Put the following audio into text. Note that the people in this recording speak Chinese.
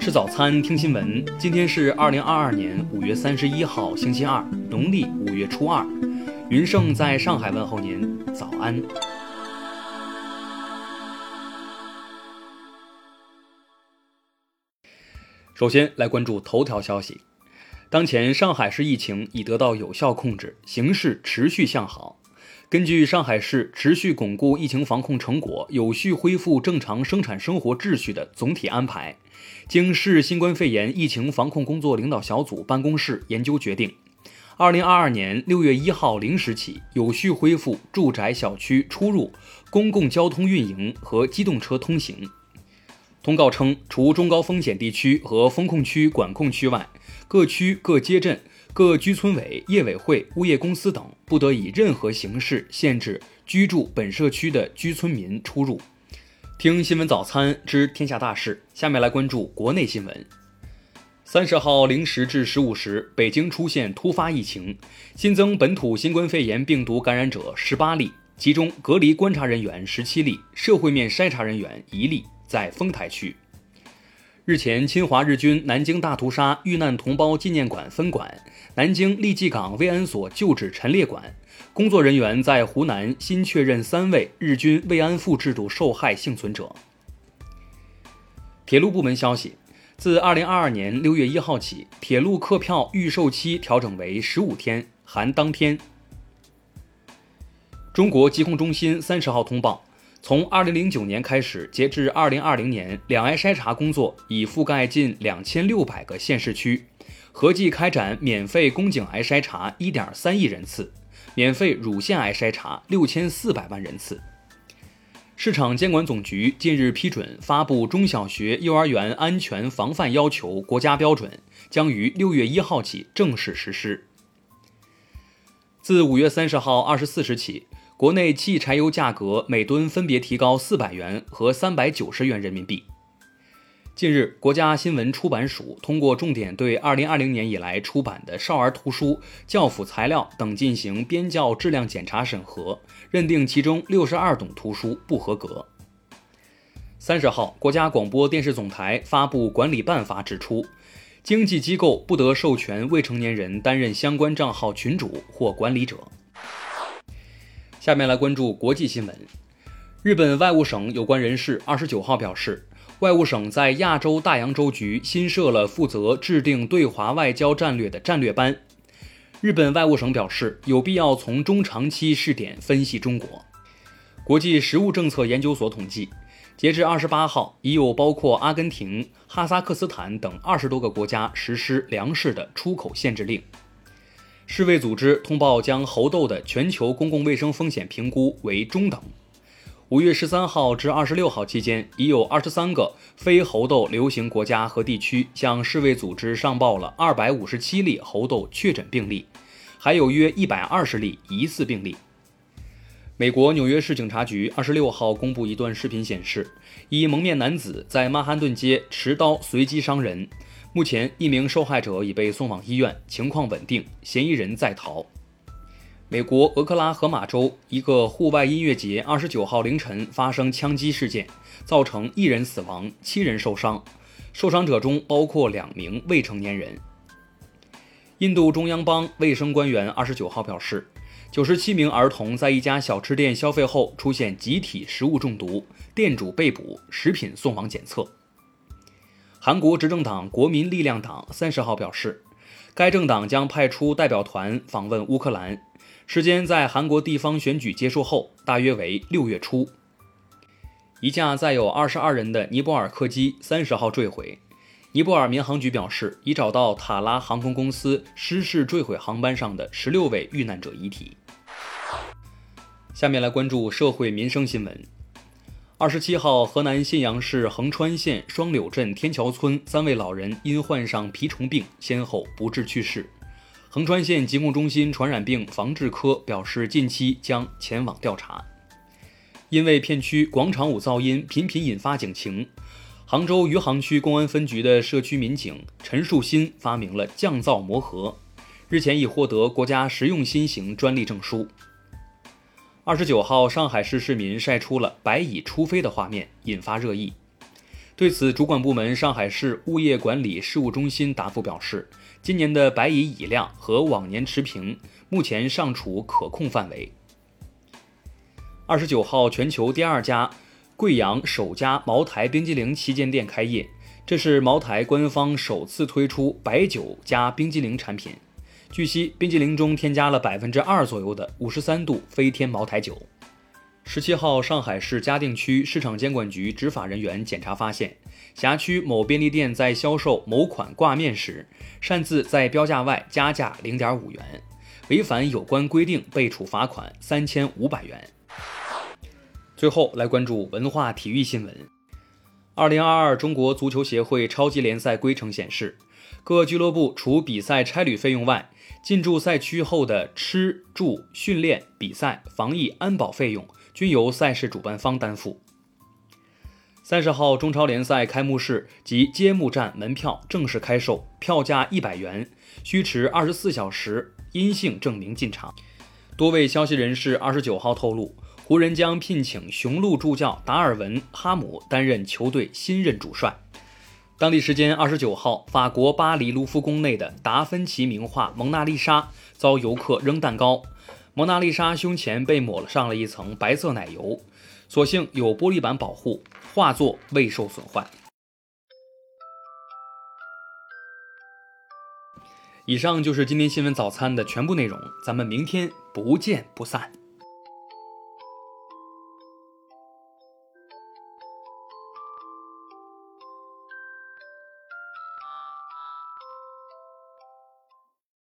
吃早餐，听新闻。今天是二零二二年五月三十一号，星期二，农历五月初二。云盛在上海问候您，早安。首先来关注头条消息。当前上海市疫情已得到有效控制，形势持续向好。根据上海市持续巩固疫情防控成果、有序恢复正常生产生活秩序的总体安排，经市新冠肺炎疫情防控工作领导小组办公室研究决定，二零二二年六月一号零时起，有序恢复住宅小区出入、公共交通运营和机动车通行。通告称，除中高风险地区和风控区管控区外，各区各街镇。各居村委、业委会、物业公司等不得以任何形式限制居住本社区的居村民出入。听新闻早餐知天下大事，下面来关注国内新闻。三十号零时至十五时，北京出现突发疫情，新增本土新冠肺炎病毒感染者十八例，其中隔离观察人员十七例，社会面筛查人员一例，在丰台区。日前，侵华日军南京大屠杀遇难同胞纪念馆分馆、南京利济港慰安所旧址陈列馆工作人员在湖南新确认三位日军慰安妇制度受害幸存者。铁路部门消息，自二零二二年六月一号起，铁路客票预售期调整为十五天，含当天。中国疾控中心三十号通报。从二零零九年开始，截至二零二零年，两癌筛查工作已覆盖近两千六百个县市区，合计开展免费宫颈癌筛查一点三亿人次，免费乳腺癌筛查六千四百万人次。市场监管总局近日批准发布中小学、幼儿园安全防范要求国家标准，将于六月一号起正式实施。自五月三十号二十四时起。国内汽柴油价格每吨分别提高四百元和三百九十元人民币。近日，国家新闻出版署通过重点对二零二零年以来出版的少儿图书、教辅材料等进行编教质量检查审核，认定其中六十二种图书不合格。三十号，国家广播电视总台发布管理办法，指出，经纪机构不得授权未成年人担任相关账号群主或管理者。下面来关注国际新闻。日本外务省有关人士二十九号表示，外务省在亚洲大洋洲局新设了负责制定对华外交战略的战略班。日本外务省表示，有必要从中长期试点分析中国。国际食物政策研究所统计，截至二十八号，已有包括阿根廷、哈萨克斯坦等二十多个国家实施粮食的出口限制令。世卫组织通报将猴痘的全球公共卫生风险评估为中等。五月十三号至二十六号期间，已有二十三个非猴痘流行国家和地区向世卫组织上报了二百五十七例猴痘确诊病例，还有约一百二十例疑似病例。美国纽约市警察局二十六号公布一段视频，显示一蒙面男子在曼哈顿街持刀随机伤人。目前，一名受害者已被送往医院，情况稳定，嫌疑人在逃。美国俄克拉荷马州一个户外音乐节，二十九号凌晨发生枪击事件，造成一人死亡，七人受伤，受伤者中包括两名未成年人。印度中央邦卫生官员二十九号表示，九十七名儿童在一家小吃店消费后出现集体食物中毒，店主被捕，食品送往检测。韩国执政党国民力量党三十号表示，该政党将派出代表团访问乌克兰，时间在韩国地方选举结束后，大约为六月初。一架载有二十二人的尼泊尔客机三十号坠毁，尼泊尔民航局表示，已找到塔拉航空公司失事坠毁航班上的十六位遇难者遗体。下面来关注社会民生新闻。二十七号，河南信阳市横川县双柳镇天桥村三位老人因患上蜱虫病，先后不治去世。横川县疾控中心传染病防治科表示，近期将前往调查。因为片区广场舞噪音频频引发警情，杭州余杭区公安分局的社区民警陈树新发明了降噪魔盒，日前已获得国家实用新型专利证书。二十九号，上海市市民晒出了白蚁出飞的画面，引发热议。对此，主管部门上海市物业管理事务中心答复表示，今年的白蚁蚁量和往年持平，目前尚处可控范围。二十九号，全球第二家、贵阳首家茅台冰激凌旗舰店开业，这是茅台官方首次推出白酒加冰激凌产品。据悉，冰激凌中添加了百分之二左右的五十三度飞天茅台酒。十七号，上海市嘉定区市场监管局执法人员检查发现，辖区某便利店在销售某款挂面时，擅自在标价外加价零点五元，违反有关规定被处罚款三千五百元。最后来关注文化体育新闻。二零二二中国足球协会超级联赛规程显示，各俱乐部除比赛差旅费用外，进驻赛区后的吃住、训练、比赛、防疫、安保费用。均由赛事主办方担负。三十号，中超联赛开幕式及揭幕战门票正式开售，票价一百元，需持二十四小时阴性证明进场。多位消息人士二十九号透露，湖人将聘请雄鹿助教达尔文·哈姆担任球队新任主帅。当地时间二十九号，法国巴黎卢浮宫内的达芬奇名画《蒙娜丽莎》遭游客扔蛋糕。蒙娜丽莎胸前被抹了上了一层白色奶油，所幸有玻璃板保护，画作未受损坏。以上就是今天新闻早餐的全部内容，咱们明天不见不散。